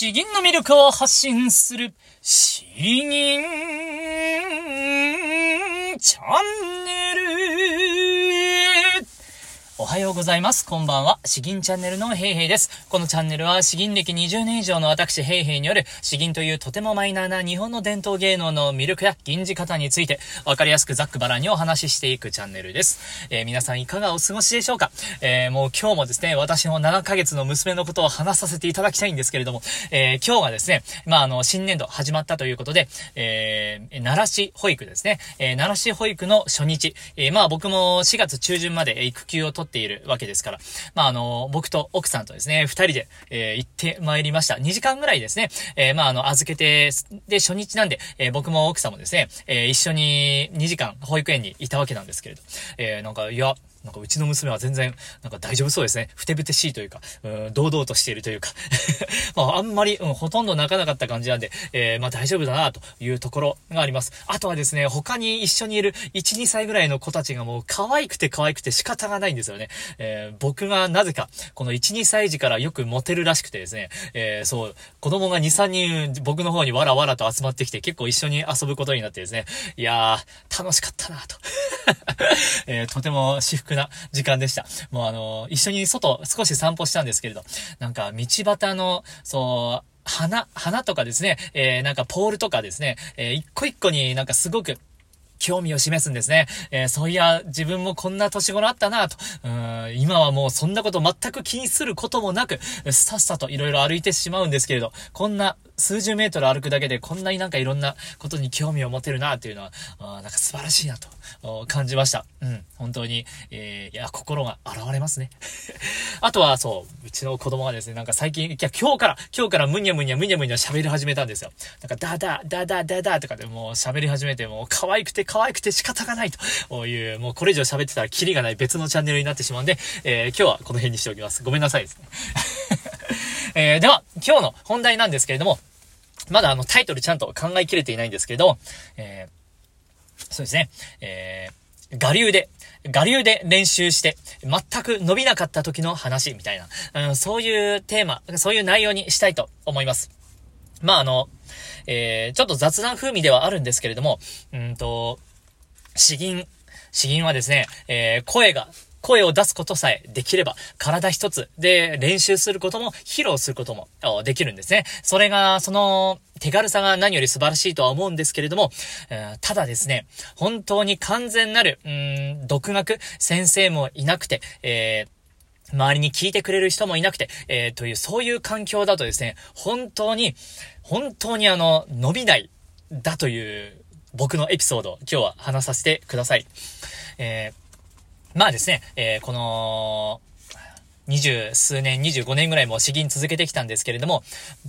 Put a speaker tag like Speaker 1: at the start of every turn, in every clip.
Speaker 1: 詩吟の魅力を発信する、詩吟チャンおはようございます。こんばんは。詩吟チャンネルのヘイヘイです。このチャンネルは詩吟歴20年以上の私ヘイヘイによる詩吟というとてもマイナーな日本の伝統芸能の魅力や吟じ方についてわかりやすくざっくばらにお話ししていくチャンネルです。えー、皆さんいかがお過ごしでしょうか？えー、もう今日もですね、私の7ヶ月の娘のことを話させていただきたいんですけれども、えー、今日がですね、まあ、あの、新年度始まったということで、えー、奈良市保育ですね、えー、奈良市保育の初日、え、まあ僕も4月中旬まで育休を取ってているわけですから、まあ、あの、僕と奥さんとですね、二人で、えー、行ってまいりました。2時間ぐらいですね、えー、まあ、あの、預けて、で、初日なんで、えー、僕も奥さんもですね、えー、一緒に2時間保育園にいたわけなんですけれど、えー、なんか、いや、なんかうちの娘は全然、なんか大丈夫そうですね。ふてぶてしいというか、うん、堂々としているというか まあ、あんまり、うん、ほとんど泣かなかった感じなんで、えー、まあ大丈夫だなというところがあります。あとはですね、他に一緒にいる1、2歳ぐらいの子たちがもう可愛くて可愛くて仕方がないんですよね。えー、僕がなぜか、この1、2歳児からよくモテるらしくてですね、えー、そう、子供が2、3人僕の方にわらわらと集まってきて結構一緒に遊ぶことになってですね、いやー、楽しかったなと。えー、とても私服な時間でした。もうあの、一緒に外少し散歩したんですけれど、なんか道端の、そう、花、花とかですね、えー、なんかポールとかですね、えー、一個一個になんかすごく興味を示すんですね。えー、そういや、自分もこんな年頃あったなと。うん今はもうそんなこと全く気にすることもなく、さっさと色々歩いてしまうんですけれど、こんな数十メートル歩くだけでこんなになんかいろんなことに興味を持てるなっていうのは、あなんか素晴らしいなと感じました。うん、本当に、えー、いや、心が現れますね。あとは、そう、うちの子供がですね、なんか最近、いや、今日から、今日からむにゃむにゃむにゃむにゃ喋り始めたんですよ。なんか、ダダ、ダダ、ダダとかでもう喋り始めて、もう可愛くて可愛くて仕方がないという、もうこれ以上喋ってたらキリがない別のチャンネルになってしまうんで、えー、今日はこの辺にしておきます。ごめんなさいですね。えー、では、今日の本題なんですけれども、まだあのタイトルちゃんと考えきれていないんですけれど、えー、そうですね、えー、我流で、我流で練習して、全く伸びなかった時の話みたいな、うん、そういうテーマ、そういう内容にしたいと思います。まあ、あの、えー、ちょっと雑談風味ではあるんですけれども、うんと、詩吟、詩吟はですね、えー、声が声を出すことさえできれば、体一つで練習することも、披露することもできるんですね。それが、その、手軽さが何より素晴らしいとは思うんですけれども、ただですね、本当に完全なる、うん、独学、先生もいなくて、えー周りに聞いてくれる人もいなくて、えー、という、そういう環境だとですね、本当に、本当にあの、伸びない、だという、僕のエピソード、今日は話させてください。えーまあですね、えー、この、二十数年、二十五年ぐらいも詩吟続けてきたんですけれども、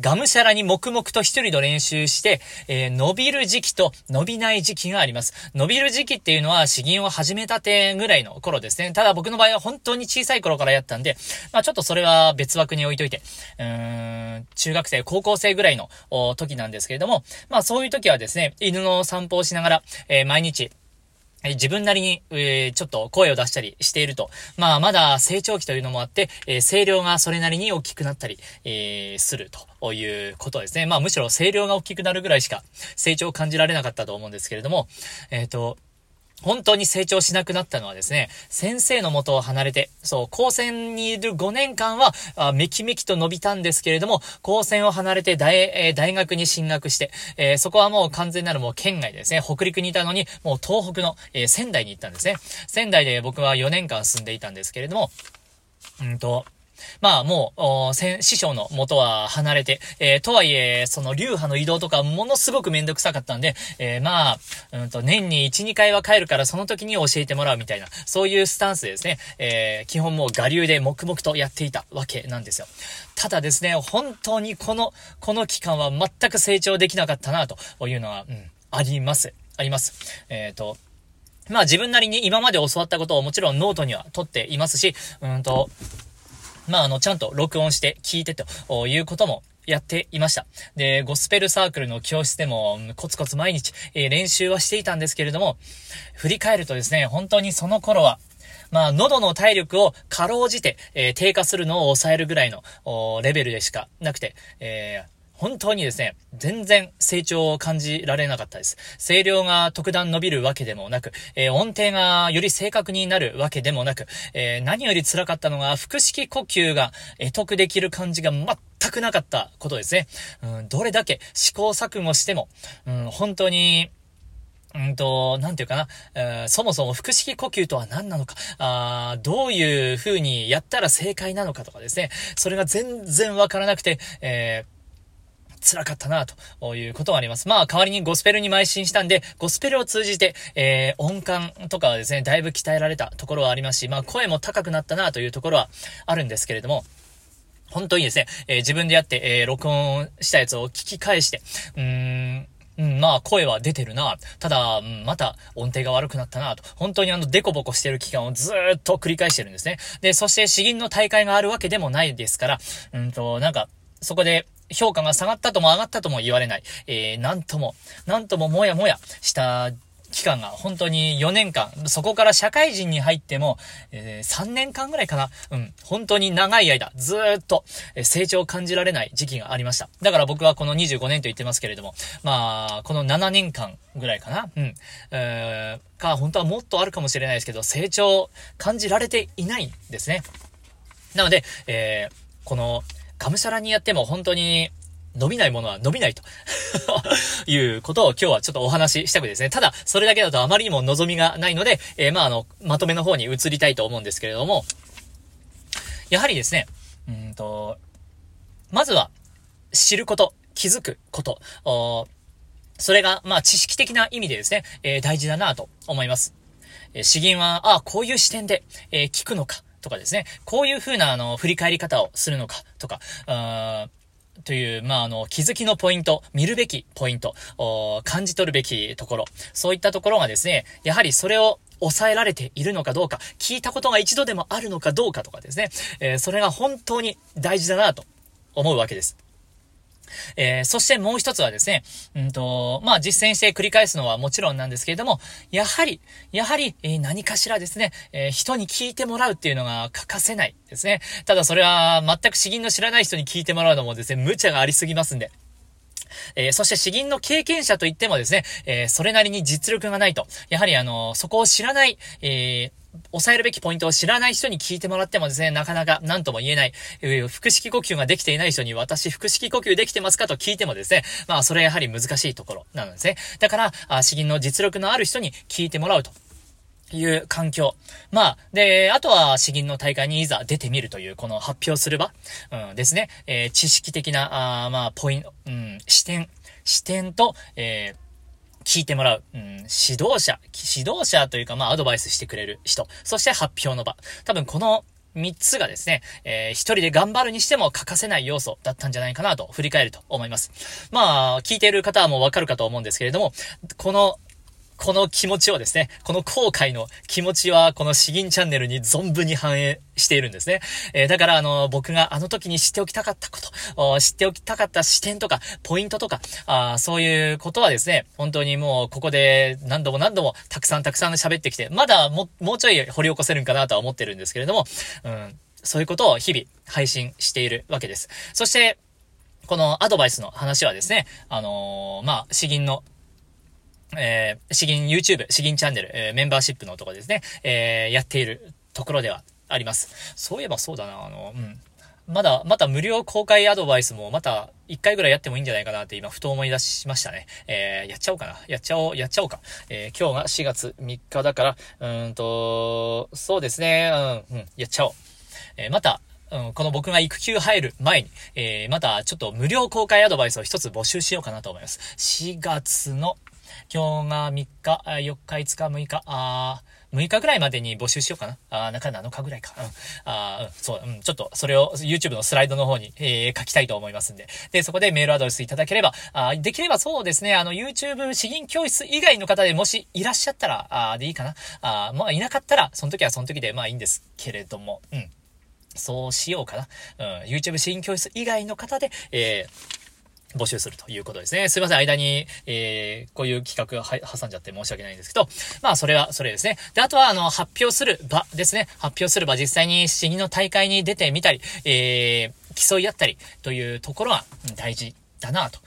Speaker 1: がむしゃらに黙々と一人の練習して、えー、伸びる時期と伸びない時期があります。伸びる時期っていうのは詩吟を始めたてぐらいの頃ですね。ただ僕の場合は本当に小さい頃からやったんで、まあちょっとそれは別枠に置いといて、うーん、中学生、高校生ぐらいの時なんですけれども、まあそういう時はですね、犬の散歩をしながら、えー、毎日、自分なりに、えー、ちょっと声を出したりしていると。まあ、まだ成長期というのもあって、えー、声量がそれなりに大きくなったり、えー、するということですね。まあ、むしろ声量が大きくなるぐらいしか成長を感じられなかったと思うんですけれども、えっ、と、本当に成長しなくなったのはですね、先生の元を離れて、そう、高専にいる5年間は、あめきめきと伸びたんですけれども、高専を離れて大、えー、大学に進学して、えー、そこはもう完全なるもう県外ですね、北陸にいたのに、もう東北の、えー、仙台に行ったんですね。仙台で僕は4年間住んでいたんですけれども、うんと、まあもう、師匠の元は離れて、えー、とはいえ、その流派の移動とかものすごくめんどくさかったんで、えー、まあ、うんと、年に1、2回は帰るからその時に教えてもらうみたいな、そういうスタンスでですね。えー、基本もう我流で黙々とやっていたわけなんですよ。ただですね、本当にこの、この期間は全く成長できなかったな、というのは、うん、あります。あります。えっ、と、まあ自分なりに今まで教わったことをもちろんノートには取っていますし、うんと、まあ、あの、ちゃんと録音して聞いてということもやっていました。で、ゴスペルサークルの教室でもコツコツ毎日、えー、練習はしていたんですけれども、振り返るとですね、本当にその頃は、まあ、喉の体力をかろうじて、えー、低下するのを抑えるぐらいのレベルでしかなくて、えー本当にですね、全然成長を感じられなかったです。声量が特段伸びるわけでもなく、えー、音程がより正確になるわけでもなく、えー、何より辛かったのが、腹式呼吸が得得できる感じが全くなかったことですね。うん、どれだけ試行錯誤しても、うん、本当に、うんと、なんていうかな、えー、そもそも腹式呼吸とは何なのか、あどういう風にやったら正解なのかとかですね、それが全然わからなくて、えー辛かったな、ということがあります。まあ、代わりにゴスペルに邁進したんで、ゴスペルを通じて、えー、音感とかはですね、だいぶ鍛えられたところはありますし、まあ、声も高くなったな、というところはあるんですけれども、本当にですね、えー、自分でやって、えー、録音したやつを聞き返して、うーん、うん、まあ声は出てるな。ただ、うん、また音程が悪くなったなと。本当にあの、デコボコしてる期間をずっと繰り返してるんですね。で、そして詩吟の大会があるわけでもないですから、うんと、なんか、そこで評価が下がったとも上がったとも言われない。えー、なんとも、なんとももやもやした期間が本当に4年間、そこから社会人に入っても、えー、3年間ぐらいかな。うん。本当に長い間、ずっと成長を感じられない時期がありました。だから僕はこの25年と言ってますけれども、まあ、この7年間ぐらいかな。うん。えー、か、本当はもっとあるかもしれないですけど、成長感じられていないんですね。なので、えー、この、がむしゃらにやっても本当に伸びないものは伸びないと いうことを今日はちょっとお話ししたくですね。ただ、それだけだとあまりにも望みがないので、えー、まあ、あの、まとめの方に移りたいと思うんですけれども、やはりですね、うんと、まずは、知ること、気づくこと、それが、まあ、知識的な意味でですね、えー、大事だなと思います。えー、詩吟は、ああ、こういう視点で、えー、聞くのか、とかですね、こういうふうな、あの、振り返り方をするのか、とか、という、まあ、あの、気づきのポイント、見るべきポイント、感じ取るべきところ、そういったところがですね、やはりそれを抑えられているのかどうか、聞いたことが一度でもあるのかどうかとかですね、えー、それが本当に大事だなと思うわけです。えー、そしてもう一つはですね、うんと、まあ、実践して繰り返すのはもちろんなんですけれども、やはり、やはり、えー、何かしらですね、えー、人に聞いてもらうっていうのが欠かせないですね。ただそれは全く詩吟の知らない人に聞いてもらうのもですね、無茶がありすぎますんで。えー、そして詩吟の経験者といってもですね、えー、それなりに実力がないと、やはりあの、そこを知らない、えー、抑えるべきポイントを知らない人に聞いてもらってもですね、なかなか何とも言えないえ、腹式呼吸ができていない人に私腹式呼吸できてますかと聞いてもですね、まあそれはやはり難しいところなんですね。だから、あ詩吟の実力のある人に聞いてもらうと。いう環境。まあ、で、あとは詩吟の大会にいざ出てみるという、この発表する場、うん、ですね。えー、知識的な、あまあ、ポイント、うん、視点、視点と、えー聞いてもらう、うん、指導者、指導者というか、まあ、アドバイスしてくれる人、そして発表の場。多分この3つがですね、えー、一人で頑張るにしても欠かせない要素だったんじゃないかなと振り返ると思います。まあ、聞いている方はもうわかるかと思うんですけれども、このこの気持ちをですね、この後悔の気持ちは、この詩吟チャンネルに存分に反映しているんですね。えー、だから、あの、僕があの時に知っておきたかったこと、知っておきたかった視点とか、ポイントとか、あそういうことはですね、本当にもう、ここで何度も何度も、たくさんたくさん喋ってきて、まだも、もうちょい掘り起こせるんかなとは思ってるんですけれども、うん、そういうことを日々配信しているわけです。そして、このアドバイスの話はですね、あのー、まあ、詩吟のえー、詩吟 YouTube、詩吟チャンネル、えー、メンバーシップのとこですね、えー、やっているところではあります。そういえばそうだな、あの、うん。まだ、また無料公開アドバイスもまた一回ぐらいやってもいいんじゃないかなって今ふと思い出しましたね。えー、やっちゃおうかな。やっちゃおう、やっちゃおうか。えー、今日が4月3日だから、うんと、そうですね、うん、うん、やっちゃおう。えー、また、うん、この僕が育休入る前に、えー、またちょっと無料公開アドバイスを一つ募集しようかなと思います。4月の今日が3日、4日、5日、6日、あ6日ぐらいまでに募集しようかな。あ中7日ぐらいか。うん。あうん、そう、うん、ちょっと、それを YouTube のスライドの方に、えー、書きたいと思いますんで。で、そこでメールアドレスいただければ、あできればそうですね、あの、YouTube 詩吟教室以外の方でもしいらっしゃったら、あでいいかな。あまあ、いなかったら、その時はその時で、まあいいんですけれども、うん。そうしようかな。うん。YouTube 詩吟教室以外の方で、えー、募集するということですね。すいません、間に、えー、こういう企画は挟んじゃって申し訳ないんですけど、まあ、それは、それですね。で、あとは、あの、発表する場ですね。発表する場、実際に市議の大会に出てみたり、えー、競い合ったりというところは大事だなと。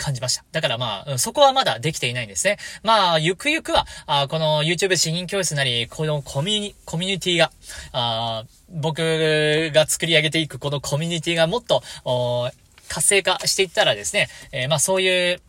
Speaker 1: 感じました。だからまあ、そこはまだできていないんですね。まあ、ゆくゆくは、あこの YouTube 詩吟教室なり、このコミュニ、コミュニティが、あ僕が作り上げていくこのコミュニティがもっと、活性化していったらですね、えー、まあそういう、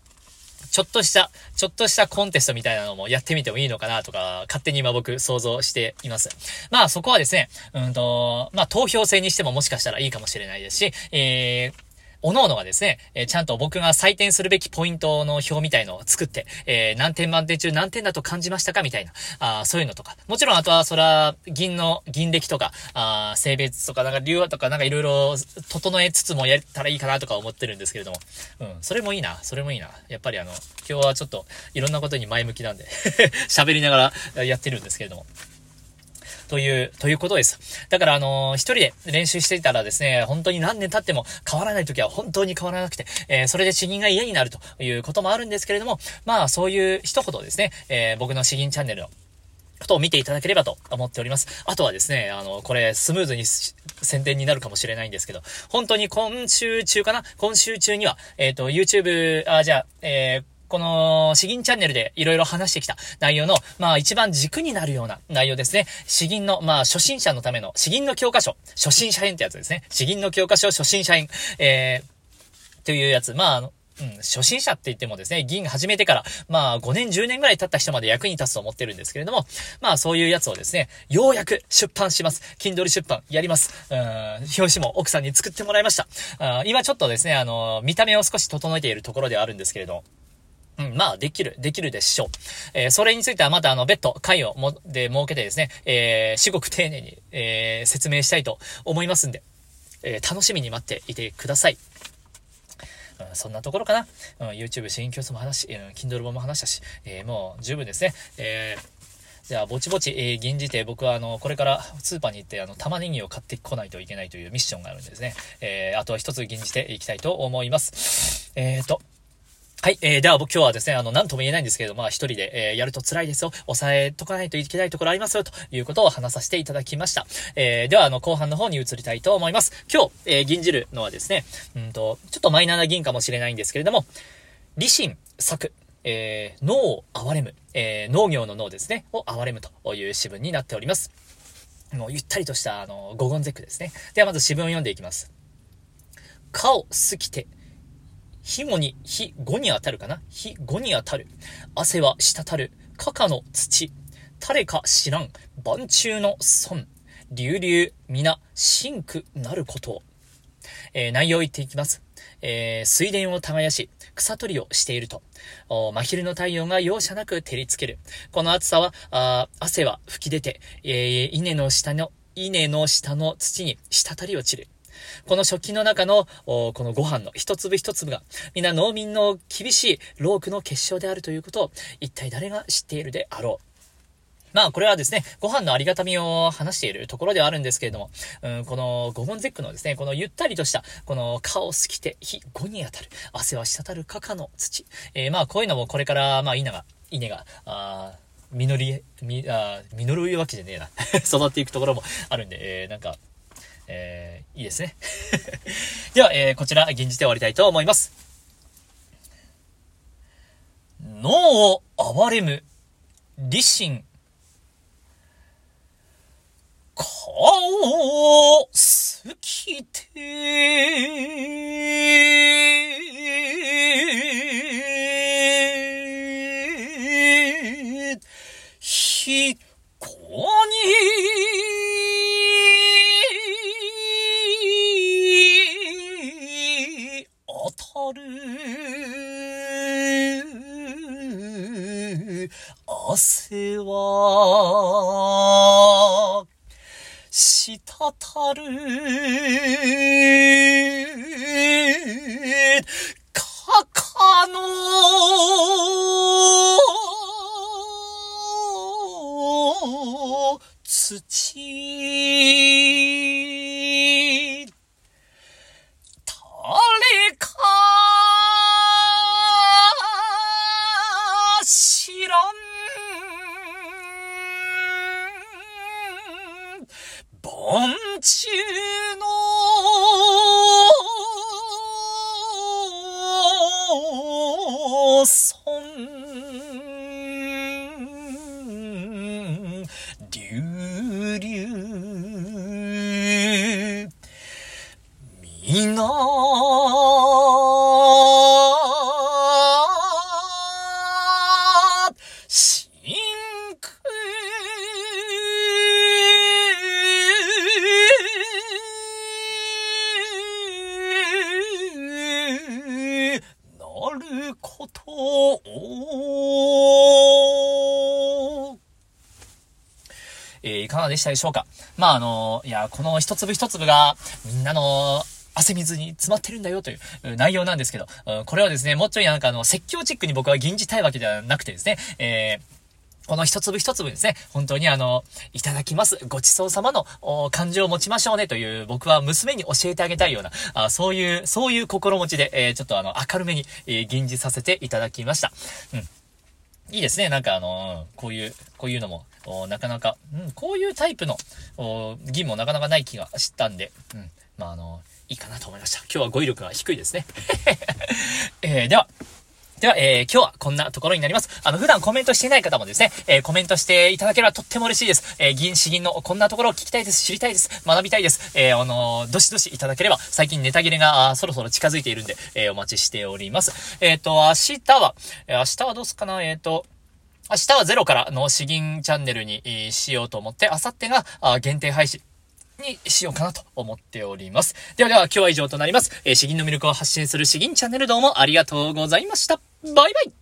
Speaker 1: ちょっとした、ちょっとしたコンテストみたいなのもやってみてもいいのかなとか、勝手に今僕想像しています。まあそこはですね、うんと、まあ投票制にしてももしかしたらいいかもしれないですし、えー、各々がですね、えー、ちゃんと僕が採点するべきポイントの表みたいのを作って、えー、何点満点中何点だと感じましたかみたいな、あそういうのとか。もちろん、あとは、そら、銀の、銀歴とか、あ性別とか、なんか、流話とか、なんかいろいろ、整えつつもやったらいいかなとか思ってるんですけれども。うん、それもいいな、それもいいな。やっぱりあの、今日はちょっと、いろんなことに前向きなんで 喋りながらやってるんですけれども。という、ということです。だから、あのー、一人で練習していたらですね、本当に何年経っても変わらない時は本当に変わらなくて、えー、それで詩吟が嫌になるということもあるんですけれども、まあ、そういう一言ですね、えー、僕の詩吟チャンネルのことを見ていただければと思っております。あとはですね、あの、これ、スムーズに宣伝になるかもしれないんですけど、本当に今週中かな？今週中には、えっ、ー、と、YouTube、あ、じゃあ、えー、この、詩吟チャンネルでいろいろ話してきた内容の、まあ一番軸になるような内容ですね。詩吟の、まあ初心者のための詩吟の教科書、初心者編ってやつですね。詩吟の教科書初心者編、えー、というやつ。まあ、あの、うん、初心者って言ってもですね、銀始めてから、まあ5年10年ぐらい経った人まで役に立つと思ってるんですけれども、まあそういうやつをですね、ようやく出版します。Kindle 出版やります。うん、表紙も奥さんに作ってもらいました。あ今ちょっとですね、あの、見た目を少し整えているところではあるんですけれど、うん、まあ、できる、できるでしょう。えー、それについてはまたあの、別途会をも、で設けてですね、えー、至極丁寧に、えー、説明したいと思いますんで、えー、楽しみに待っていてください。うん、そんなところかな。うん、YouTube 新教室も話し、うん、Kindle 本も話したし、えー、もう十分ですね。えーじゃあ、ぼちぼち、えー、銀じて、僕は、あの、これからスーパーに行って、あの、玉ねぎを買ってこないといけないというミッションがあるんですね。えー、あとは一つ銀じていきたいと思います。えーと、はい。えー、では僕今日はですね、あの、なんとも言えないんですけれども、まあ一人で、えー、やると辛いですよ。抑えとかないといけないところありますよ。ということを話させていただきました。えー、では、あの、後半の方に移りたいと思います。今日、えー、銀じるのはですね、うんと、ちょっとマイナーな銀かもしれないんですけれども、理心作、えー、脳を憐れむ、えー、農業の脳ですね、を憐れむという詩文になっております。もうゆったりとした、あの、五言絶句ですね。ではまず詩文を読んでいきます。顔すきて、ひ語に、ひ語に当たるかな？ひ語に当たる。汗は滴る。かかの土。誰か知らん。晩中の損。流々、皆、真苦なることを。えー、内容を言っていきます。えー、水田を耕し、草取りをしていると。真昼の太陽が容赦なく照りつける。この暑さは、あ汗は吹き出て、えー、稲の下の、稲の下の土に滴り落ちる。この食器の中の、このご飯の一粒一粒が、皆農民の厳しい労苦の結晶であるということを、一体誰が知っているであろう。まあ、これはですね、ご飯のありがたみを話しているところではあるんですけれども、うん、この五本絶句のですね、このゆったりとした、この顔すきて、火5に当たる、汗は滴るかかの土。えー、まあ、こういうのもこれから、まあ、稲が、稲が、あ実り、み、あ実るわけじゃねえな。育っていくところもあるんで、えー、なんか、えー、いいですね。では、えー、こちら、現じて終わりたいと思います。脳を憐れむ、理心。顔を好きて、ひたるでしたでしょうか？まあ、あの、いや、この一粒一粒が、みんなの、汗水に詰まってるんだよという内容なんですけど、これはですね、もうちょいなんかあの、説教チックに僕は吟じたいわけではなくてですね、えーこの一粒一粒ですね、本当にあの、いただきます。ごちそうさまの感情を持ちましょうねという、僕は娘に教えてあげたいような、あそういう、そういう心持ちで、えーちょっとあの、明るめに、えー吟じさせていただきました。うん。いいですね。なんかあの、こういう、こういうのも、なかなか、うん、こういうタイプの、お銀もなかなかない気がしたんで、うん。まああの、いいかなと思いました。今日は語彙力が低いですね。えーでは、では、えー今日はこんなところになります。あの、普段コメントしていない方もですね、えーコメントしていただければとっても嬉しいです。えー銀、詩銀のこんなところを聞きたいです、知りたいです、学びたいです。えあのどしどしいただければ、最近ネタ切れがあそろそろ近づいているんで、えお待ちしております。えっ、と、明日は、え明日はどうすかな、えっ、と、明日はゼロからの詩吟チャンネルに、しようと思って、明後日があ限定配信。にしようかなと思っております。ではでは今日は以上となります。えー詩吟の魅力を発信する詩吟チャンネルどうもありがとうございました。バイバイ